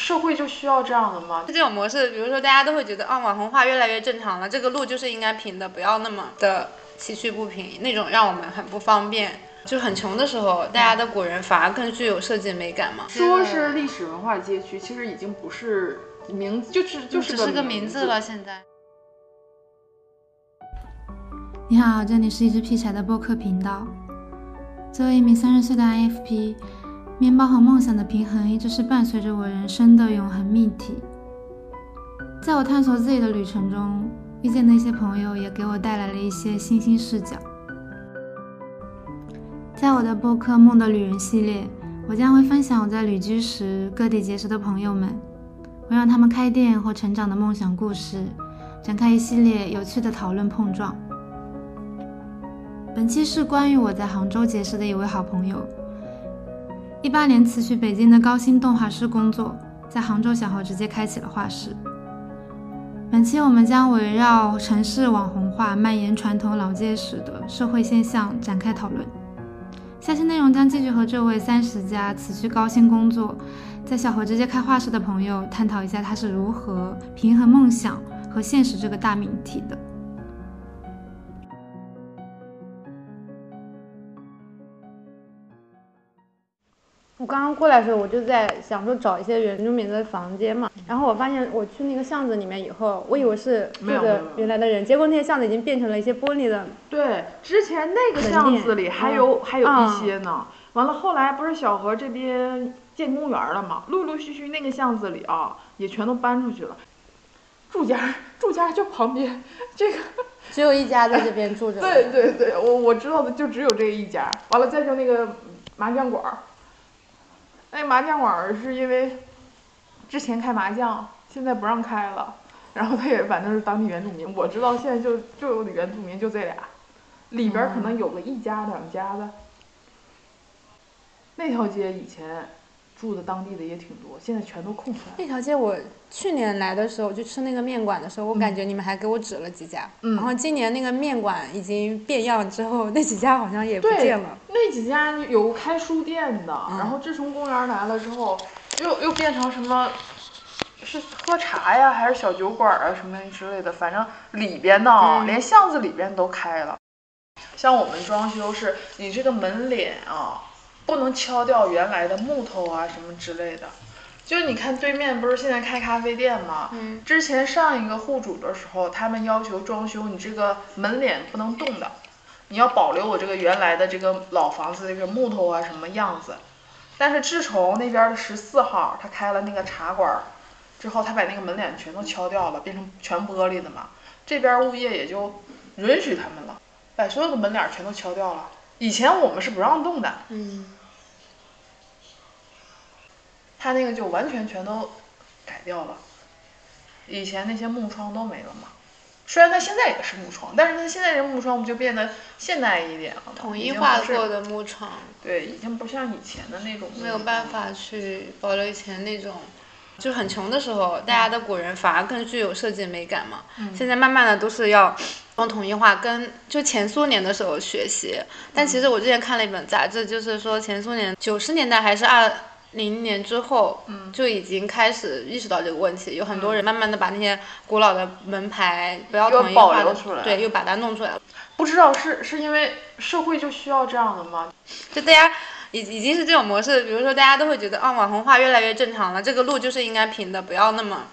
社会就需要这样的吗？这种模式，比如说大家都会觉得啊，网红化越来越正常了，这个路就是应该平的，不要那么的崎岖不平，那种让我们很不方便。就很穷的时候，大家的古人反而更具有设计美感嘛。说是历史文化街区，其实已经不是名，就是就是只是个名字了。现在，你好，这里是一只劈柴的播客频道。作为一名三十岁的 IFP，面包和梦想的平衡一直是伴随着我人生的永恒命题。在我探索自己的旅程中，遇见的一些朋友也给我带来了一些新兴视角。在我的播客《梦的旅人》系列，我将会分享我在旅居时各地结识的朋友们，会让他们开店或成长的梦想故事，展开一系列有趣的讨论碰撞。本期是关于我在杭州结识的一位好朋友。一八年辞去北京的高薪动画师工作，在杭州小河直接开启了画室。本期我们将围绕城市网红化蔓延传统老街时的社会现象展开讨论。下期内容将继续和这位三十加辞去高薪工作，在小河直接开画室的朋友探讨一下他是如何平衡梦想和现实这个大命题的。刚刚过来的时候，我就在想说找一些原住民的房间嘛，然后我发现我去那个巷子里面以后，我以为是住着原来的人，结果那些巷子已经变成了一些玻璃的。对，之前那个巷子里还有还有一些呢。完了，后来不是小河这边建公园了嘛？陆陆续续那个巷子里啊，也全都搬出去了。住家 住家就旁边这个，只有一家在这边住着。对对对，我我知道的就只有这一家。完了，再就那个麻将馆儿。那麻将馆是因为之前开麻将，现在不让开了。然后他也反正是当地原住民，我知道现在就就有的原住民就这俩，里边可能有个一家两家的。那条街以前。住的当地的也挺多，现在全都空出来了。那条街我去年来的时候就吃那个面馆的时候，我感觉你们还给我指了几家。嗯。然后今年那个面馆已经变样之后，那几家好像也不见了。那几家有开书店的，然后自从公园来了之后，又又变成什么，是喝茶呀，还是小酒馆啊什么之类的，反正里边的连巷子里边都开了。像我们装修是，你这个门脸啊。不能敲掉原来的木头啊什么之类的，就你看对面不是现在开咖啡店吗？嗯。之前上一个户主的时候，他们要求装修，你这个门脸不能动的，你要保留我这个原来的这个老房子这个木头啊什么样子。但是自从那边的十四号他开了那个茶馆之后，他把那个门脸全都敲掉了，变成全玻璃的嘛。这边物业也就允许他们了，把所有的门脸全都敲掉了。以前我们是不让动的。嗯。他那个就完全全都改掉了，以前那些木窗都没了嘛。虽然它现在也是木窗，但是它现在这木窗不就变得现代一点了吗？统一化过的木窗。对，已经不像以前的那种。没有办法去保留以前那种，就很穷的时候，大家的古人反而更具有设计美感嘛。嗯。现在慢慢的都是要往统一化，跟就前苏联的时候学习。但其实我之前看了一本杂志，就是说前苏联九十年代还是二。零年之后，嗯，就已经开始意识到这个问题，有很多人慢慢的把那些古老的门牌不要统一化的，对，又把它弄出来了。不知道是是因为社会就需要这样的吗？就大家已已经是这种模式，比如说大家都会觉得啊，网红化越来越正常了，这个路就是应该平的，不要那么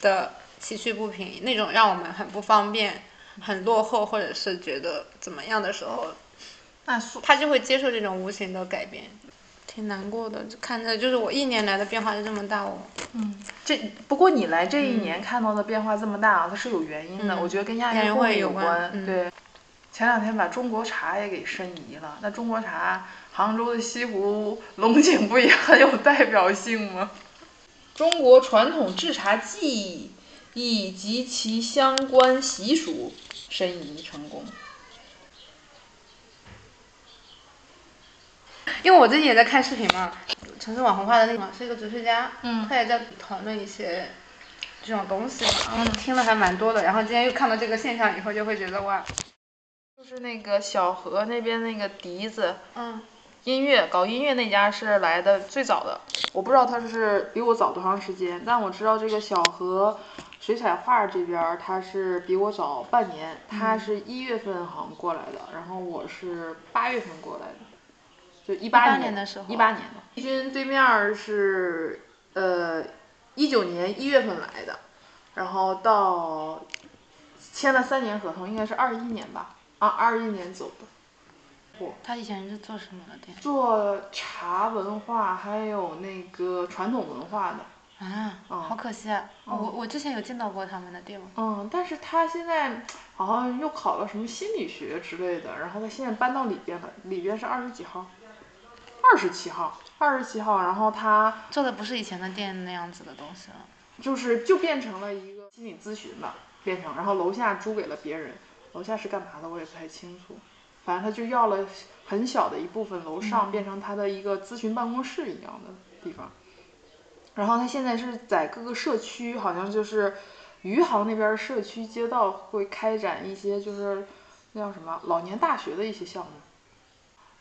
的崎岖不平，那种让我们很不方便、很落后，或者是觉得怎么样的时候，那他就会接受这种无形的改变。挺难过的，就看着就是我一年来的变化就这么大哦。嗯，这不过你来这一年看到的变化这么大啊，它是有原因的。我觉得跟亚运会有关。对，前两天把中国茶也给申遗了。那中国茶，杭州的西湖龙井不也很有代表性吗？中国传统制茶技艺以及其相关习俗申遗成功。因为我最近也在看视频嘛，城市网红化的那个是一个哲学家，嗯，他也在讨论一些这种东西嘛，然后听了还蛮多的，然后今天又看到这个现象以后，就会觉得哇，就是那个小河那边那个笛子，嗯，音乐搞音乐那家是来的最早的，我不知道他是比我早多长时间，但我知道这个小河水彩画这边他是比我早半年，他是一月份好像过来的，然后我是八月份过来的，就一八18年的时候一八年的。一军对面是呃一九年一月份来的，然后到签了三年合同，应该是二一年吧，啊二一年走的。他以前是做什么的店？做茶文化还有那个传统文化的，啊，好可惜啊！我我之前有见到过他们的店。嗯，但是他现在好像又考了什么心理学之类的，然后他现在搬到里边了，里边是二十几号，二十七号，二十七号，然后他做的不是以前的店那样子的东西了，就是就变成了一个心理咨询吧，变成，然后楼下租给了别人，楼下是干嘛的我也不太清楚。反正他就要了很小的一部分楼上，变成他的一个咨询办公室一样的地方。然后他现在是在各个社区，好像就是余杭那边社区街道会开展一些就是那叫什么老年大学的一些项目。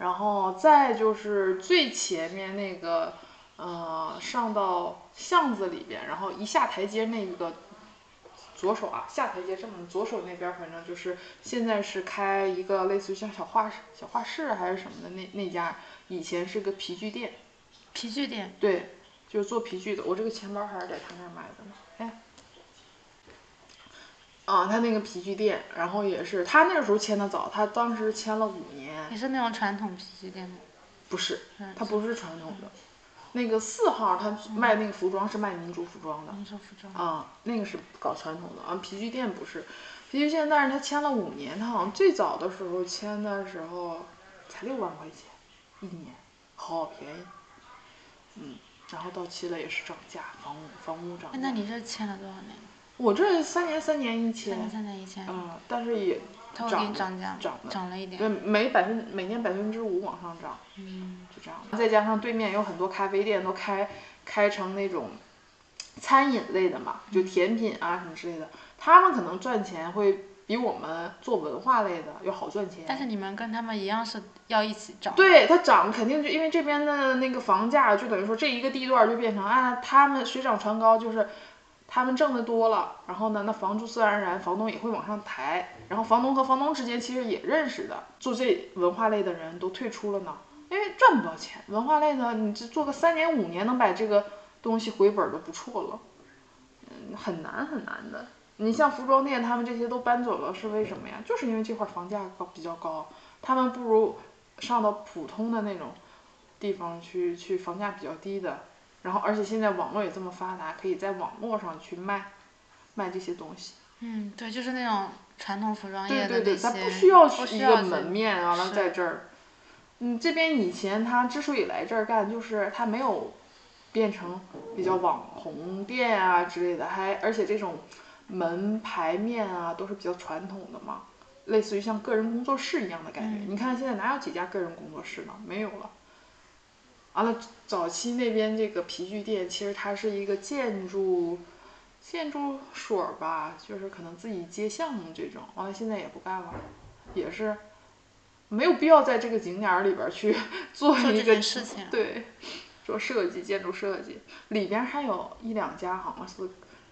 然后再就是最前面那个，呃，上到巷子里边，然后一下台阶那个。左手啊，下台阶这么左手那边，反正就是现在是开一个类似于像小画室、小画室还是什么的那那家，以前是个皮具店。皮具店。对，就是做皮具的。我这个钱包还是在他那儿买的呢。哎。啊，他那个皮具店，然后也是他那个时候签的早，他当时签了五年。也是那种传统皮具店吗？不是，他不是传统的。那个四号他卖那个服装是卖民族服装的，民族服装啊，那个是搞传统的啊。皮具店不是，皮具店，但是他签了五年，他好像最早的时候签的时候才六万块钱一年，好便宜。嗯，然后到期了也是涨价，房屋房屋涨。那你这签了多少年？我这三年三年一千。三年三年一千。嗯，但是也。它会给你涨价，涨涨了一点。对，每百分每年百分之五往上涨，嗯，就这样。再加上对面有很多咖啡店都开开成那种餐饮类的嘛，就甜品啊什么之类的，他们可能赚钱会比我们做文化类的要好赚钱。但是你们跟他们一样是要一起涨。对，它涨肯定就因为这边的那个房价，就等于说这一个地段就变成啊，他们水涨船高就是。他们挣的多了，然后呢，那房租自然而然房东也会往上抬，然后房东和房东之间其实也认识的，做这文化类的人都退出了呢，因为赚不到钱。文化类呢，你这做个三年五年能把这个东西回本都不错了，嗯，很难很难的。你像服装店，他们这些都搬走了，是为什么呀？就是因为这块房价高比较高，他们不如上到普通的那种地方去，去房价比较低的。然后，而且现在网络也这么发达，可以在网络上去卖，卖这些东西。嗯，对，就是那种传统服装业的对对对，它不需要一个门面，完了在这儿。嗯，这边以前他之所以来这儿干，就是他没有变成比较网红店啊之类的，还而且这种门牌面啊都是比较传统的嘛，类似于像个人工作室一样的感觉。你看现在哪有几家个人工作室呢？没有了。完了，早期那边这个皮具店，其实它是一个建筑，建筑所吧，就是可能自己接项目这种。完了，现在也不干了，也是没有必要在这个景点里边去 做一个事情。对，做设计，建筑设计里边还有一两家好像是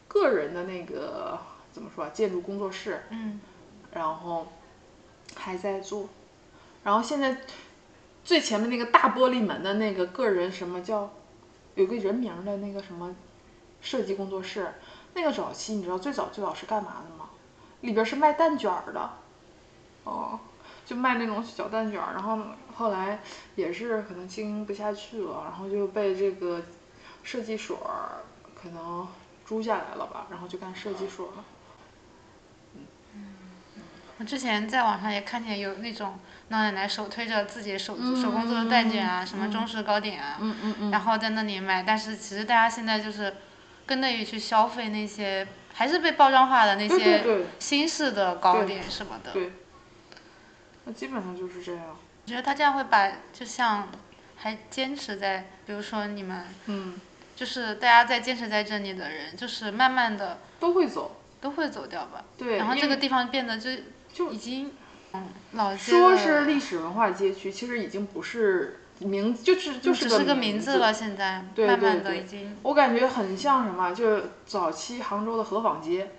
个人的那个怎么说建筑工作室，嗯，然后还在做，然后现在。最前面那个大玻璃门的那个个人什么叫，有个人名的那个什么设计工作室，那个早期你知道最早最早是干嘛的吗？里边是卖蛋卷的，哦，就卖那种小蛋卷，然后后来也是可能经营不下去了，然后就被这个设计所可能租下来了吧，然后就干设计所了。我之前在网上也看见有那种老奶奶手推着自己手手工做的蛋卷啊，什么中式糕点啊，然后在那里卖。但是其实大家现在就是更乐于去消费那些还是被包装化的那些新式的糕点什么的。对，那基本上就是这样。我觉得他这样会把就像还坚持在，比如说你们，嗯，就是大家在坚持在这里的人，就是慢慢的都会走，都会走掉吧。对，然后这个地方变得就。就已经，嗯，老说是历史文化街区，其实已经不是名就是就是只是个名字了，现在对慢慢的已经。我感觉很像什么，就是早期杭州的河坊街。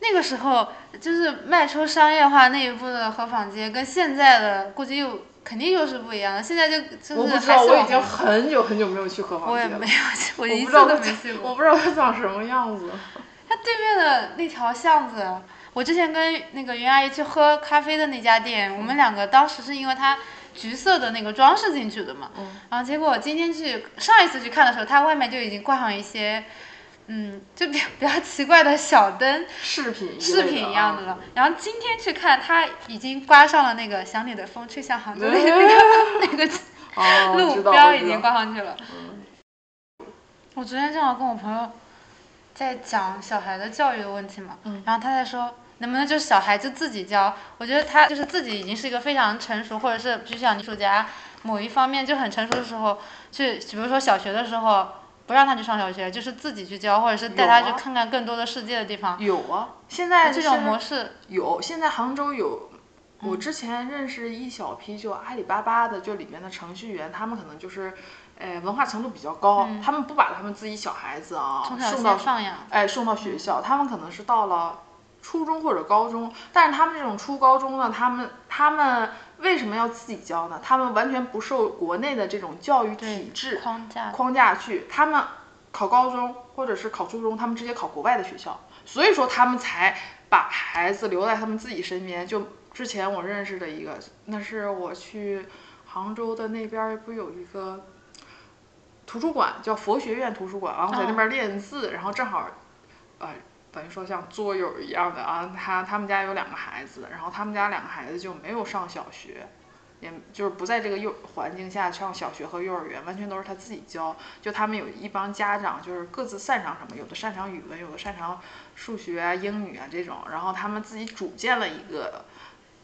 那个时候就是迈出商业化那一步的河坊街，跟现在的估计又肯定又是不一样的。现在就就是我不知道，我已经很久很久没有去河坊街了。我也没有去，我我一次都没去过。我不知道它长什么样子。它对面的那条巷子，我之前跟那个袁阿姨去喝咖啡的那家店，我们两个当时是因为它橘色的那个装饰进去的嘛，嗯然后结果今天去上一次去看的时候，它外面就已经挂上一些，嗯，就比较 比较奇怪的小灯，饰品饰品一样的的了。然后今天去看，它已经挂上了那个想你的风吹向杭州那个嗯 那个那个路标已经挂上去了。嗯我昨天正好跟我朋友在讲小孩的教育的问题嘛，嗯然后他在说能不能就是小孩子自己教，我觉得他就是自己已经是一个非常成熟，或者是就像艺术家某一方面就很成熟的时候，去比如说小学的时候不让他去上小学，就是自己去教，或者是带他去看看更多的世界的地方。有啊，现在这种模式，有，现在杭州有。嗯我之前认识一小批就阿里巴巴的，就里面的程序员，他们可能就是，呃，文化程度比较高，他们不把他们自己小孩子啊送到先放养。哎，送到学校，他们可能是到了初中或者高中，但是他们这种初高中呢，他们他们为什么要自己教呢？他们完全不受国内的这种教育体制框架框架去，他们考高中或者是考初中，他们直接考国外的学校，所以说他们才把孩子留在他们自己身边。就之前我认识的一个，那是我去杭州的那边儿不有一个图书馆叫佛学院图书馆，然后在那边练字，然后正好，呃，等于说像桌友一样的啊，他他们家有两个孩子，然后他们家两个孩子就没有上小学。也就是不在这个幼环境下上小学和幼儿园，完全都是他自己教。就他们有一帮家长，就是各自擅长什么，有的擅长语文，有的擅长数学啊、英语啊这种。然后他们自己组建了一个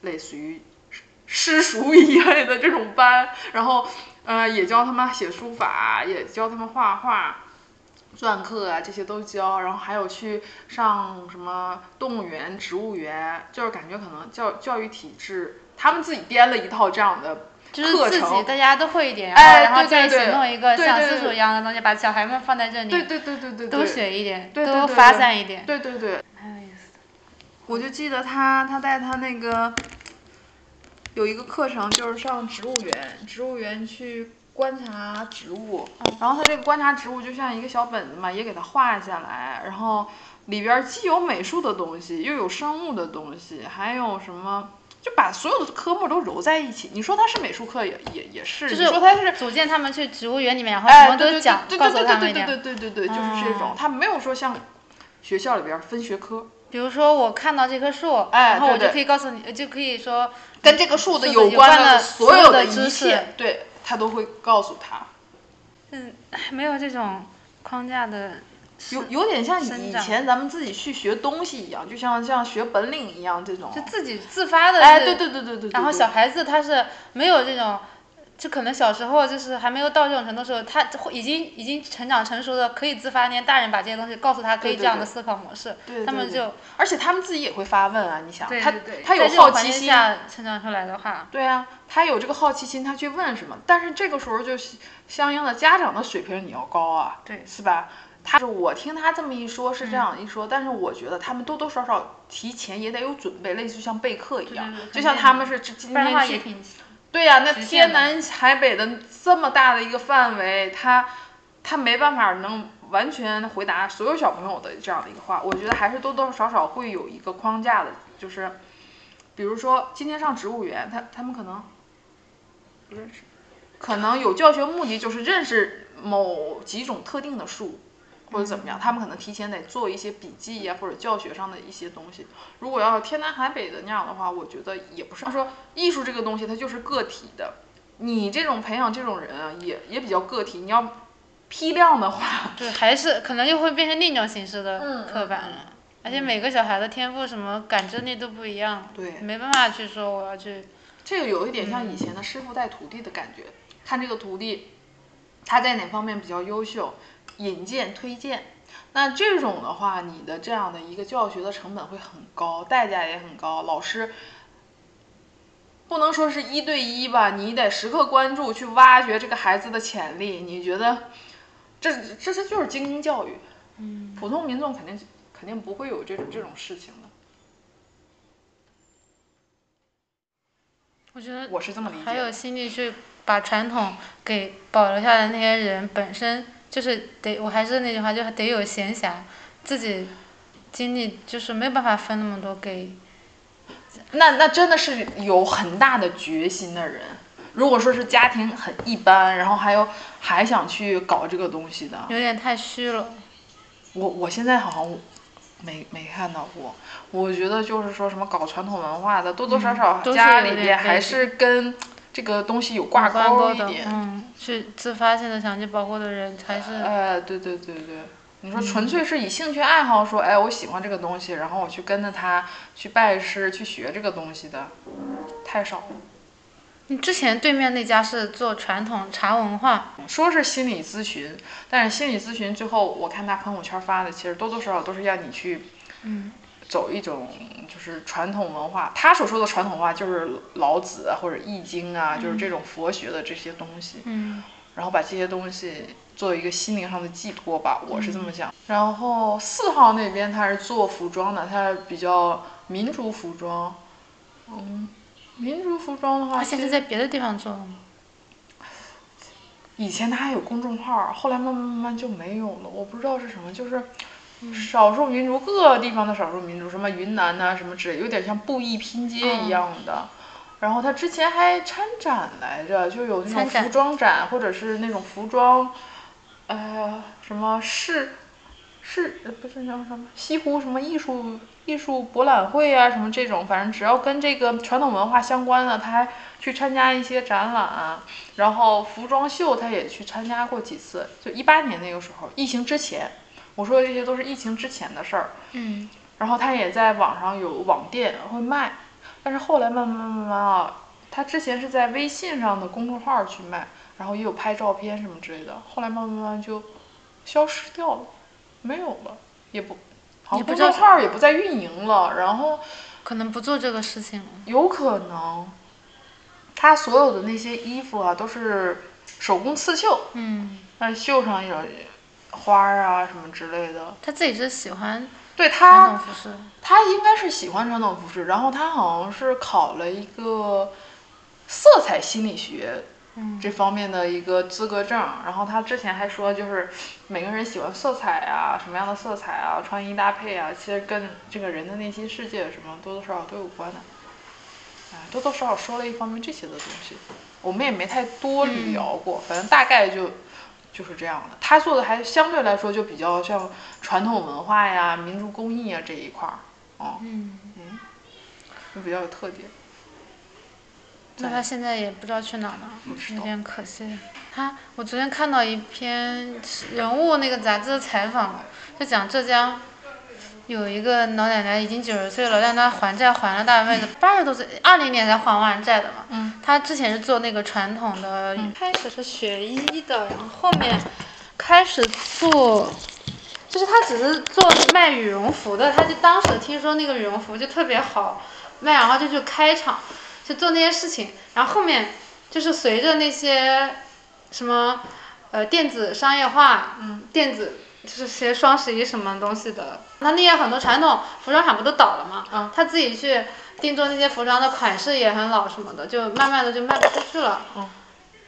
类似于私塾一类的这种班，然后呃也教他们写书法，也教他们画画。篆刻啊，这些都教，然后还有去上什么动物园、植物园，就是感觉可能教教育体制，他们自己编了一套这样的就是自己课程。大家都会一点，哎然后然后再一起对对对弄一个对对对像私塾一样的东西，把小孩们放在这里，对对对对对对，都学一点，对对都发对对散一点，对对对，很有意思。我就记得他他带他那个有一个课程，就是上植物园，植物园去观察植物，然后他这个观察植物就像一个小本子嘛，也给他画下来，然后里边既有美术的东西，又有生物的东西，还有什么。就把所有的科目都揉在一起，你说它是美术课也也也是，就是你说它是组建他们去植物园里面，然后什哎，么对对都讲，对告诉对对对对他们一点。对对对对，就是这种，它没有说像学校里边分学科，比如说我看到这棵树，哎然后我就对。对可以告诉你，就可以说跟这个树的有关的所有的一切，，对他都会告诉他，嗯，没有这种框架的，有有点像以前咱们自己去学东西一样，就像像学本领一样这种。就自己自发的。哎，对对对对对。然后小孩子他是没有这种，就可能小时候就是还没有到这种程度的时候，他会已经已经成长成熟的，可以自发，连大人把这些东西告诉他，可以这样的思考模式，对对对他们就而且他们自己也会发问啊，你想，他对对对，他有好奇心，下成长出来的话，对啊，他有这个好奇心，他去问什么，但是这个时候就相应的家长的水平你要高啊，对是吧？他是我听他这么一说，是这样一说，但是我觉得他们多多少少提前也得有准备，类似于像备课一样，就像他们是今不然的话天去，也挺对呀、那天南海北的这么大的一个范围，他他没办法能完全回答所有小朋友的这样的一个话，我觉得还是多多少少会有一个框架的，就是比如说今天上植物园，他他们可能不认识，可能有教学目的就是认识某几种特定的树。或者怎么样，他们可能提前得做一些笔记呀、或者教学上的一些东西。如果要天南海北的那样的话，我觉得也不是。说艺术这个东西，它就是个体的，你这种培养这种人啊，也也比较个体。你要批量的话，对，还是可能又会变成另一种形式的嗯刻板了。而且每个小孩的天赋什么感知力都不一样，对没办法去说我要去，这个有一点像以前的师傅带徒弟的感觉。看这个徒弟，他在哪方面比较优秀，引荐推荐。那这种的话，你的这样的一个教学的成本会很高，代价也很高。老师不能说是一对一吧，你得时刻关注，去挖掘这个孩子的潜力。你觉得，这这这就是精英教育。嗯，普通民众肯定肯定不会有这种这种事情的。我觉得我是这么理解。还有心力去把传统给保留下来那些人，本身就是得，我还是那句话，就得有闲暇，自己精力就是没有办法分那么多给。那那真的是有很大的决心的人。如果说是家庭很一般，然后还有还想去搞这个东西的，有点太虚了。我我现在好像没没看到过。我觉得就是说什么搞传统文化的，多多少少家里有点背景边还是跟这个东西有挂挂钩一点。嗯，去自发性的想去保护的人才是。哎，对对对对，你说纯粹是以兴趣爱好说，哎，我喜欢这个东西，然后我去跟着他去拜师去学这个东西的，太少了。你之前对面那家是做传统茶文化，说是心理咨询，但是心理咨询最后我看他朋友圈发的，其实多多少少都是让你去，嗯，走一种就是传统文化。他所说的传统文化就是老子啊或者易经啊，就是这种佛学的这些东西。嗯，然后把这些东西做一个心灵上的寄托吧，我是这么想。然后四号那边他是做服装的，他比较民族服装，嗯，民族服装的话，他现在在别的地方做了吗？以前他还有公众号，后来慢慢慢慢就没有了，我不知道是什么，就是少数民族各个地方的少数民族，什么云南呐、什么之类，有点像布艺拼接一样的。然后他之前还参展来着，就有那种服装展，或者是那种服装，呃，什么市市呃不是叫什么西湖什么艺术艺术博览会啊，什么这种，反正只要跟这个传统文化相关的，他还去参加一些展览、然后服装秀他也去参加过几次，就一八年那个时候，疫情之前，我说的这些都是疫情之前的事儿。嗯，然后他也在网上有网店会卖，但是后来慢慢慢慢啊，他之前是在微信上的公众号去卖，然后也有拍照片什么之类的，后来慢慢慢慢就消失掉了，没有了，也不，好像公众号也不再运营了，然后可能不做这个事情了。有可能，他所有的那些衣服啊都是手工刺绣，嗯，那绣上有花儿啊什么之类的，他自己是喜欢对传他统服饰。他应该是喜欢传统服饰，然后他好像是考了一个色彩心理学嗯这方面的一个资格证，然后他之前还说，就是每个人喜欢色彩啊，什么样的色彩啊，穿衣搭配啊，其实跟这个人的内心世界什么多多少少都有关的，哎，多多少少说了一方面这些的东西，我们也没太多聊过，反正大概就。就是这样的，他做的还相对来说就比较像传统文化呀、民族工艺啊这一块儿，哦，嗯嗯，就比较有特点。那他现在也不知道去哪儿了有点可惜。他，我昨天看到一篇人物那个杂志的采访，就讲浙江有一个老奶奶已经九十岁了，但她还债还了大半辈子，八十多岁，二零年才还完债的嘛。嗯。她之前是做那个传统的，开始是学医的，然后后面开始做。就是他只是做卖羽绒服的，他就当时听说那个羽绒服就特别好卖，然后就去开厂，就做那些事情。然后后面就是随着那些什么呃电子商业化，嗯，电子就是些双十一什么东西的，那那些很多传统服装厂不都倒了吗？嗯，他自己去定做那些服装的款式也很老什么的，就慢慢的就卖不出去了。嗯。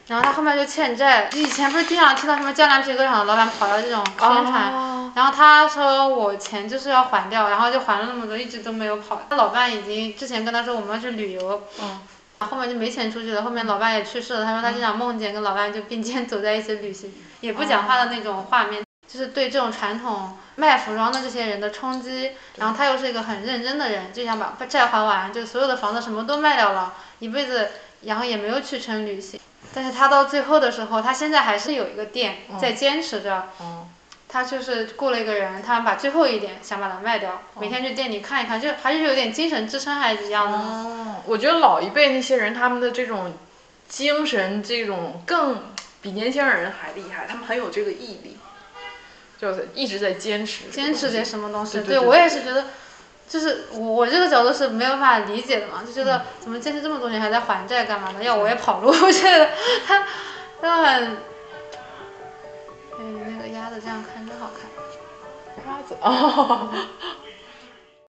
然后他后面就欠债，以前不是经常听到什么江南皮革厂的老板跑到这种宣传，哦然后他说我钱就是要还掉，然后就还了那么多，一直都没有跑。他老伴已经之前跟他说我们要去旅游，嗯，后面就没钱出去了。后面老伴也去世了，他说他经常梦见跟老伴就并肩走在一起旅行，也不讲话的那种画面，就是对这种传统卖服装的这些人的冲击。然后他又是一个很认真的人，就想把债还完，就所有的房子什么都卖掉了，一辈子，然后也没有去成旅行。但是他到最后的时候，他现在还是有一个店在坚持着。嗯。他就是雇了一个人，他把最后一点想把它卖掉，每天去店里看一看，就还是有点精神支撑还是一样的。哦，我觉得老一辈那些人他们的这种精神，这种更比年轻人还厉害，他们很有这个毅力，就是一直在坚持。坚持点什么东西？对我也是觉得，就是我我这个角度是没有办法理解的嘛，就觉得怎么坚持这么多年还在还债干嘛呢？要我也跑路，我觉得他他很，哎，那个鸭子这样看真好看。鸭子哦，